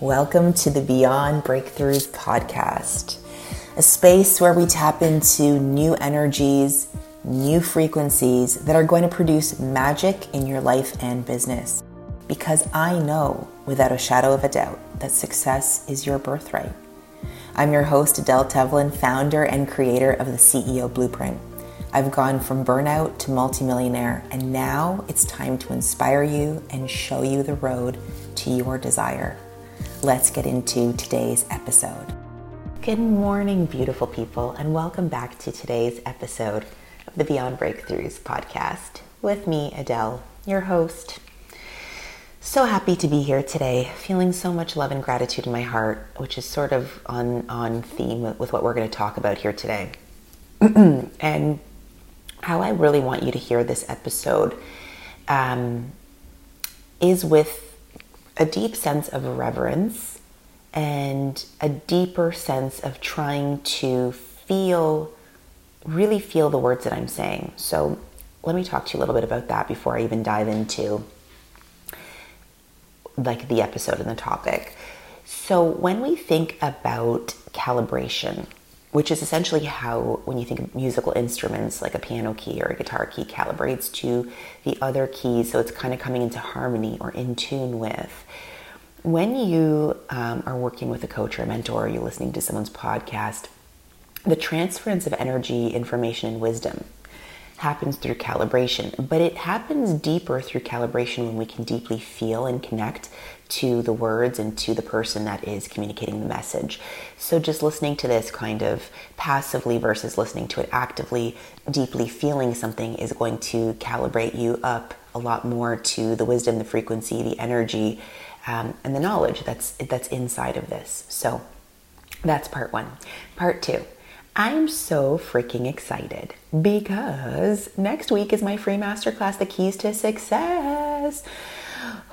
Welcome to the Beyond Breakthroughs podcast, a space where we tap into new energies, new frequencies that are going to produce magic in your life and business. Because I know without a shadow of a doubt that success is your birthright. I'm your host, Adele Tevlin, founder and creator of the CEO Blueprint. I've gone from burnout to multimillionaire, and now it's time to inspire you and show you the road to your desire let's get into today's episode. Good morning, beautiful people, and welcome back to today's episode of the Beyond Breakthroughs podcast with me, Adele, your host. So happy to be here today, feeling so much love and gratitude in my heart, which is sort of on, on theme with what we're going to talk about here today. and how I really want you to hear this episode um, is with a deep sense of reverence and a deeper sense of trying to feel, really feel the words that I'm saying. So, let me talk to you a little bit about that before I even dive into like the episode and the topic. So, when we think about calibration, which is essentially how, when you think of musical instruments like a piano key or a guitar key, calibrates to the other keys. So it's kind of coming into harmony or in tune with. When you um, are working with a coach or a mentor, or you're listening to someone's podcast, the transference of energy, information, and wisdom happens through calibration, but it happens deeper through calibration when we can deeply feel and connect to the words and to the person that is communicating the message. So, just listening to this kind of passively versus listening to it actively, deeply feeling something is going to calibrate you up a lot more to the wisdom, the frequency, the energy, um, and the knowledge that's that's inside of this. So, that's part one. Part two I'm so freaking excited because next week is my free masterclass, The Keys to Success.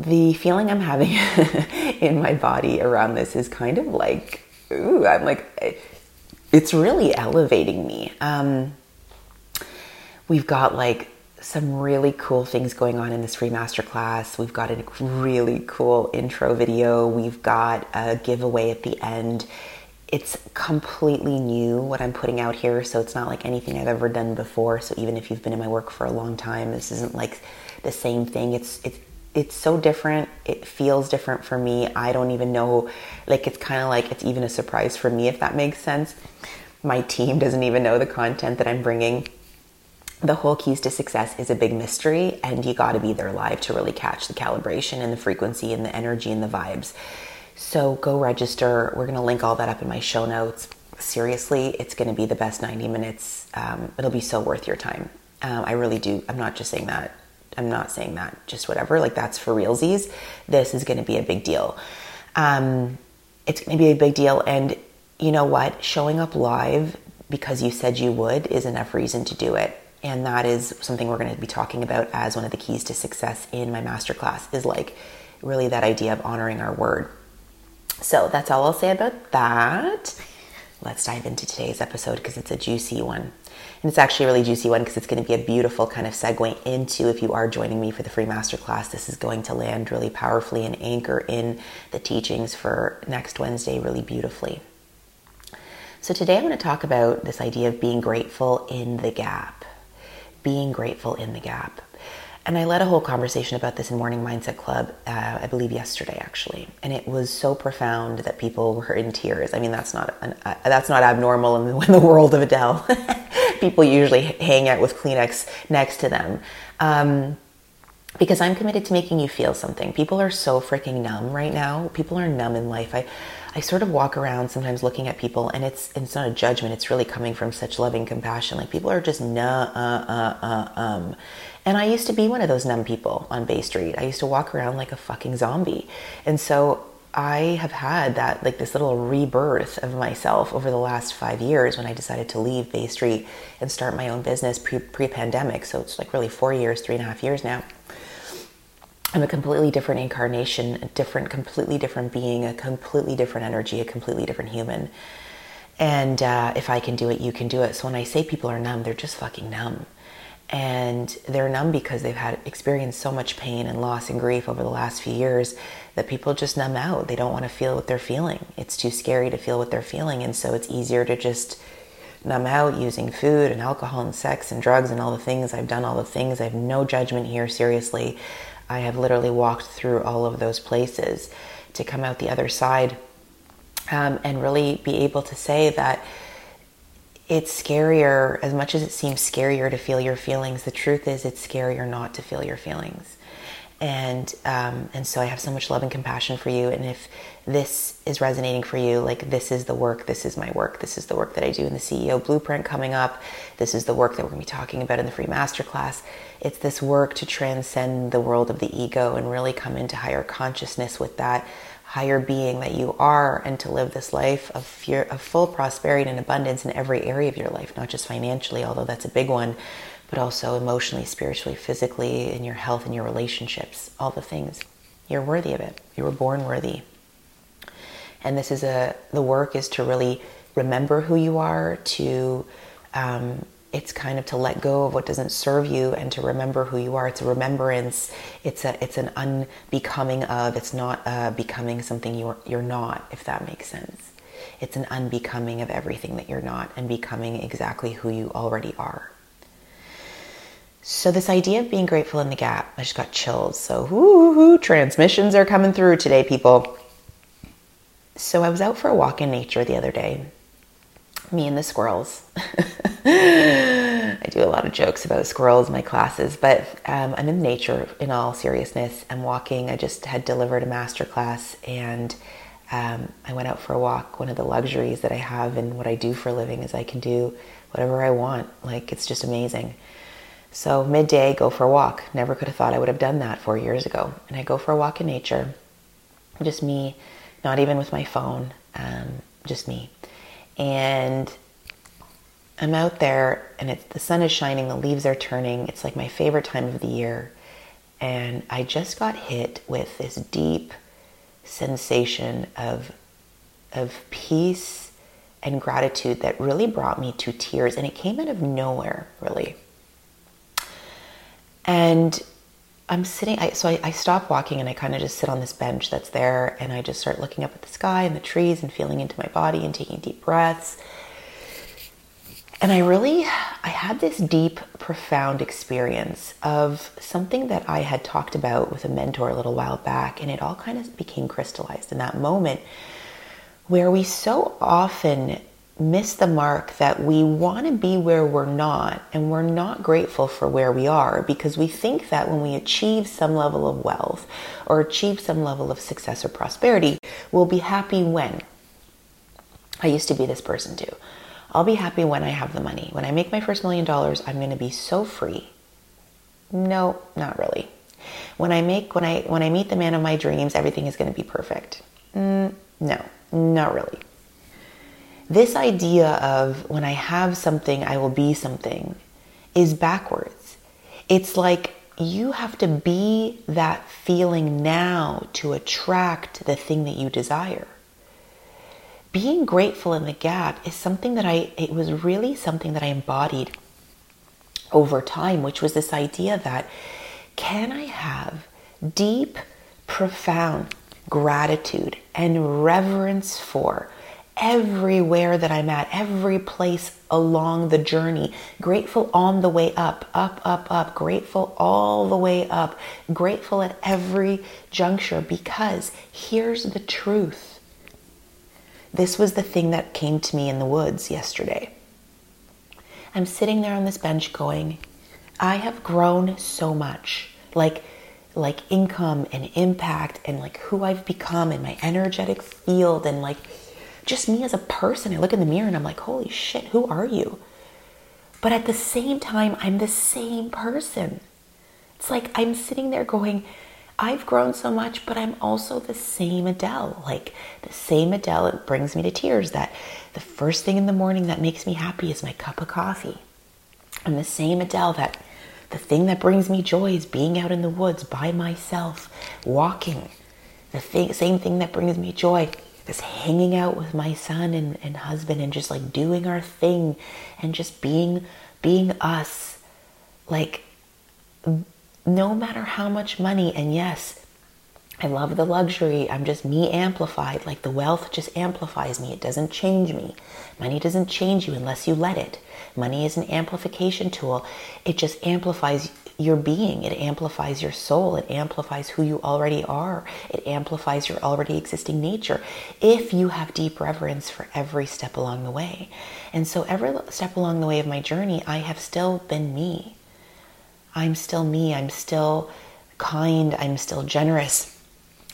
the feeling I'm having in my body around this is kind of like, ooh, I'm like, it's really elevating me. Um, we've got like some really cool things going on in this free masterclass. We've got a really cool intro video. We've got a giveaway at the end it's completely new what I'm putting out here, so it's not like anything I've ever done before. So even if you've been in my work for a long time, this isn't like the same thing. It's it's it's so different. It feels different for me. I don't even know like it's kind of like it's even a surprise for me if that makes sense. My team doesn't even know the content that I'm bringing. The whole keys to success is a big mystery and you got to be there live to really catch the calibration and the frequency and the energy and the vibes. So go register. We're going to link all that up in my show notes. Seriously, it's going to be the best 90 minutes. Um, it'll be so worth your time. Um, I really do. I'm not just saying that. I'm not saying that just whatever. Like that's for realsies. This is going to be a big deal. Um, it's going to be a big deal. And you know what? Showing up live because you said you would is enough reason to do it. And that is something we're going to be talking about as one of the keys to success in my masterclass is like really that idea of honoring our word. So that's all I'll say about that. Let's dive into today's episode because it's a juicy one. And it's actually a really juicy one because it's going to be a beautiful kind of segue into if you are joining me for the free masterclass. This is going to land really powerfully and anchor in the teachings for next Wednesday really beautifully. So, today I'm going to talk about this idea of being grateful in the gap. Being grateful in the gap. And I led a whole conversation about this in Morning Mindset Club, uh, I believe yesterday actually, and it was so profound that people were in tears. I mean, that's not an, uh, that's not abnormal in the, in the world of Adele. people usually hang out with Kleenex next to them. Um, because I'm committed to making you feel something. People are so freaking numb right now. People are numb in life. I, I sort of walk around sometimes looking at people, and it's it's not a judgment. It's really coming from such loving compassion. Like people are just nah uh uh uh um, and I used to be one of those numb people on Bay Street. I used to walk around like a fucking zombie. And so I have had that, like this little rebirth of myself over the last five years when I decided to leave Bay Street and start my own business pre pandemic. So it's like really four years, three and a half years now. I'm a completely different incarnation, a different, completely different being, a completely different energy, a completely different human. And uh, if I can do it, you can do it. So when I say people are numb, they're just fucking numb and they're numb because they've had experienced so much pain and loss and grief over the last few years that people just numb out. They don't want to feel what they're feeling. It's too scary to feel what they're feeling, and so it's easier to just numb out using food and alcohol and sex and drugs and all the things. I've done all the things. I have no judgment here, seriously. I have literally walked through all of those places to come out the other side um, and really be able to say that it's scarier, as much as it seems scarier to feel your feelings, the truth is it's scarier not to feel your feelings and um, and so I have so much love and compassion for you. And if this is resonating for you, like this is the work, this is my work, this is the work that I do in the CEO Blueprint coming up. This is the work that we're going to be talking about in the free masterclass. It's this work to transcend the world of the ego and really come into higher consciousness with that higher being that you are, and to live this life of fear, of full prosperity and abundance in every area of your life, not just financially, although that's a big one but also emotionally, spiritually, physically, in your health and your relationships, all the things. You're worthy of it. You were born worthy. And this is a, the work is to really remember who you are, to, um, it's kind of to let go of what doesn't serve you and to remember who you are. It's a remembrance. It's a, it's an unbecoming of, it's not uh, becoming something you're, you're not, if that makes sense. It's an unbecoming of everything that you're not and becoming exactly who you already are. So this idea of being grateful in the gap, I just got chills. So whoo, transmissions are coming through today, people. So I was out for a walk in nature the other day. Me and the squirrels. I do a lot of jokes about squirrels in my classes, but um, I'm in nature in all seriousness. I'm walking. I just had delivered a master class and um, I went out for a walk. One of the luxuries that I have and what I do for a living is I can do whatever I want. Like, it's just amazing. So midday, go for a walk. Never could have thought I would have done that four years ago. And I go for a walk in nature, just me, not even with my phone, um, just me. And I'm out there, and it's the sun is shining, the leaves are turning. It's like my favorite time of the year, and I just got hit with this deep sensation of of peace and gratitude that really brought me to tears, and it came out of nowhere, really. And I'm sitting, I, so I, I stop walking and I kind of just sit on this bench that's there and I just start looking up at the sky and the trees and feeling into my body and taking deep breaths. And I really, I had this deep, profound experience of something that I had talked about with a mentor a little while back, and it all kind of became crystallized in that moment where we so often miss the mark that we want to be where we're not and we're not grateful for where we are because we think that when we achieve some level of wealth or achieve some level of success or prosperity, we'll be happy when. I used to be this person too. I'll be happy when I have the money. When I make my first million dollars, I'm going to be so free. No, not really. When I make when I when I meet the man of my dreams, everything is going to be perfect. Mm, no, not really this idea of when I have something, I will be something is backwards. It's like you have to be that feeling now to attract the thing that you desire. Being grateful in the gap is something that I, it was really something that I embodied over time, which was this idea that can I have deep, profound gratitude and reverence for everywhere that I'm at, every place along the journey. Grateful on the way up, up, up, up. Grateful all the way up. Grateful at every juncture because here's the truth. This was the thing that came to me in the woods yesterday. I'm sitting there on this bench going, I have grown so much. Like, like income and impact and like who I've become and my energetic field and like just me as a person. I look in the mirror and I'm like, holy shit, who are you? But at the same time, I'm the same person. It's like I'm sitting there going, I've grown so much, but I'm also the same Adele. Like the same Adele, it brings me to tears that the first thing in the morning that makes me happy is my cup of coffee. I'm the same Adele that the thing that brings me joy is being out in the woods by myself, walking. The thing, same thing that brings me joy this hanging out with my son and, and husband and just like doing our thing and just being being us like no matter how much money, and yes, I love the luxury. I'm just me amplified. Like the wealth just amplifies me. It doesn't change me. Money doesn't change you unless you let it. Money is an amplification tool. It just amplifies your being. It amplifies your soul. It amplifies who you already are. It amplifies your already existing nature if you have deep reverence for every step along the way. And so, every step along the way of my journey, I have still been me. I'm still me. I'm still kind. I'm still generous.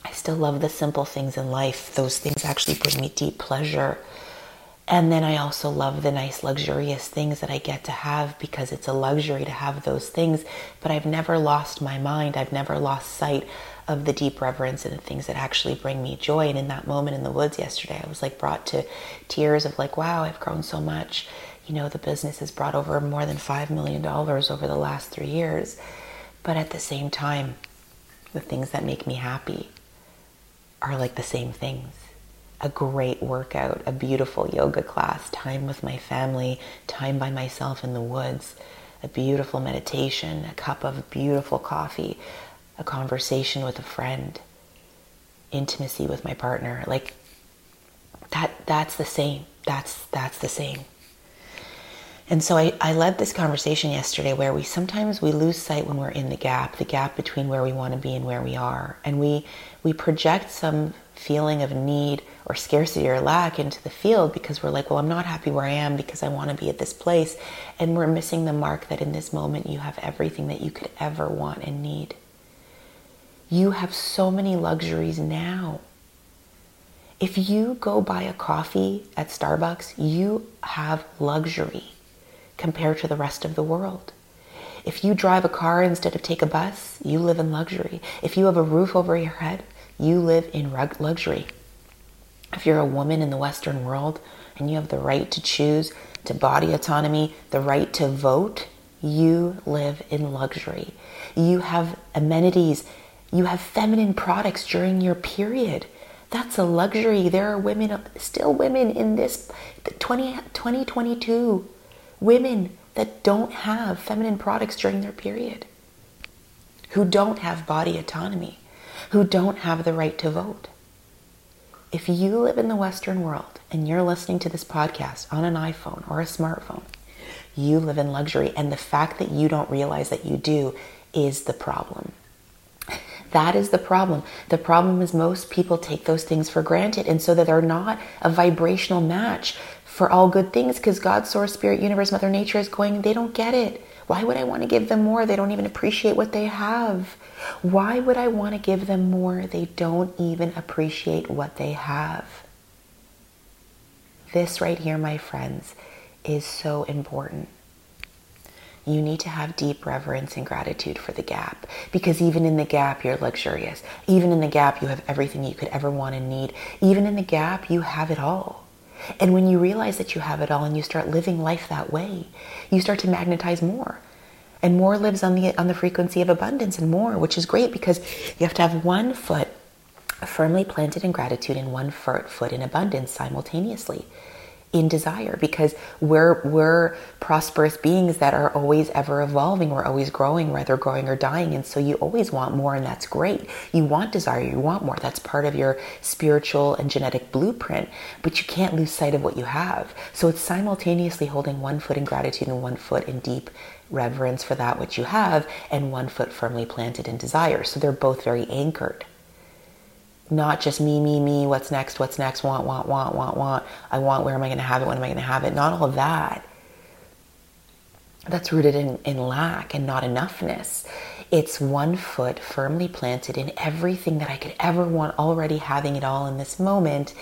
I still love the simple things in life. Those things actually bring me deep pleasure. And then I also love the nice, luxurious things that I get to have because it's a luxury to have those things. But I've never lost my mind. I've never lost sight of the deep reverence and the things that actually bring me joy. And in that moment in the woods yesterday, I was like brought to tears of like, wow, I've grown so much. You know, the business has brought over more than $5 million over the last three years. But at the same time, the things that make me happy are like the same things a great workout, a beautiful yoga class, time with my family, time by myself in the woods, a beautiful meditation, a cup of beautiful coffee, a conversation with a friend, intimacy with my partner. Like that that's the same. That's that's the same. And so I, I led this conversation yesterday where we sometimes we lose sight when we're in the gap, the gap between where we want to be and where we are. And we we project some feeling of need or scarcity or lack into the field because we're like, well, I'm not happy where I am because I want to be at this place. And we're missing the mark that in this moment you have everything that you could ever want and need. You have so many luxuries now. If you go buy a coffee at Starbucks, you have luxury compared to the rest of the world. If you drive a car instead of take a bus, you live in luxury. If you have a roof over your head, you live in luxury. If you're a woman in the Western world and you have the right to choose, to body autonomy, the right to vote, you live in luxury. You have amenities, you have feminine products during your period. That's a luxury. There are women, still women in this 20, 2022 women that don't have feminine products during their period, who don't have body autonomy, who don't have the right to vote. If you live in the Western world and you're listening to this podcast on an iPhone or a smartphone, you live in luxury. And the fact that you don't realize that you do is the problem. That is the problem. The problem is most people take those things for granted, and so that they're not a vibrational match for all good things because God, Source, Spirit, Universe, Mother Nature is going, they don't get it. Why would I want to give them more? They don't even appreciate what they have. Why would I want to give them more? They don't even appreciate what they have. This right here, my friends, is so important. You need to have deep reverence and gratitude for the gap because even in the gap, you're luxurious. Even in the gap, you have everything you could ever want and need. Even in the gap, you have it all. And when you realize that you have it all and you start living life that way, you start to magnetize more. And more lives on the on the frequency of abundance and more, which is great because you have to have one foot firmly planted in gratitude and one foot in abundance simultaneously in desire because we're we're prosperous beings that are always ever evolving. We're always growing whether growing or dying. And so you always want more and that's great. You want desire. You want more. That's part of your spiritual and genetic blueprint but you can't lose sight of what you have. So it's simultaneously holding one foot in gratitude and one foot in deep reverence for that which you have and one foot firmly planted in desire so they're both very anchored not just me, me, me, what's next, what's next, want, want, want, want, want, I want, where am I going to have it, when am I going to have it, not all of that. That's rooted in, in lack and not enoughness. It's one foot firmly planted in everything that I could ever want, already having it all in this moment,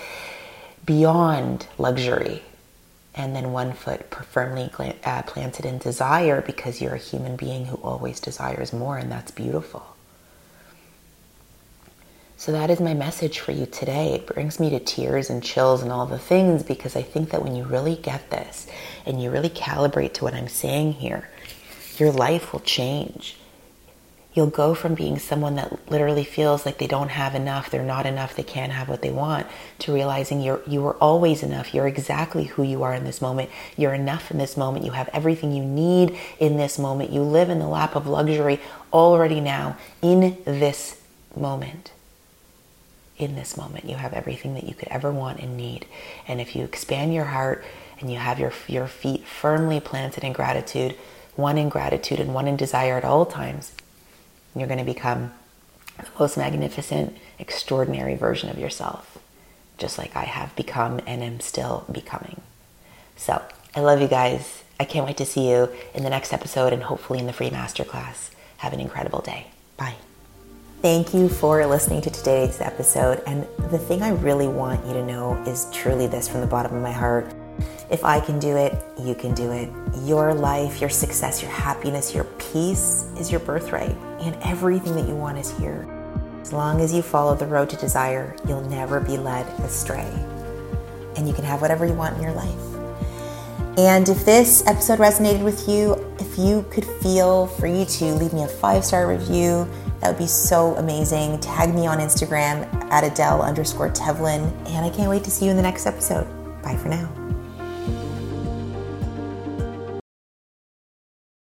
beyond luxury. And then one foot firmly uh, planted in desire because you're a human being who always desires more, and that's beautiful. So that is my message for you today. It brings me to tears and chills and all the things because I think that when you really get this and you really calibrate to what I'm saying here, your life will change. You'll go from being someone that literally feels like they don't have enough, they're not enough, they can't have what they want, to realizing you're you are always enough. You're exactly who you are in this moment. You're enough in this moment. You have everything you need in this moment. You live in the lap of luxury already now in this moment. In this moment, you have everything that you could ever want and need. And if you expand your heart and you have your your feet firmly planted in gratitude, one in gratitude and one in desire at all times, you're going to become the most magnificent, extraordinary version of yourself, just like I have become and am still becoming. So, I love you guys. I can't wait to see you in the next episode and hopefully in the free masterclass. Have an incredible day. Bye. Thank you for listening to today's episode. And the thing I really want you to know is truly this from the bottom of my heart if I can do it, you can do it. Your life, your success, your happiness, your peace is your birthright, and everything that you want is here. As long as you follow the road to desire, you'll never be led astray. And you can have whatever you want in your life. And if this episode resonated with you, if you could feel free to leave me a five star review, that would be so amazing. Tag me on Instagram at Adele underscore Tevlin. And I can't wait to see you in the next episode. Bye for now.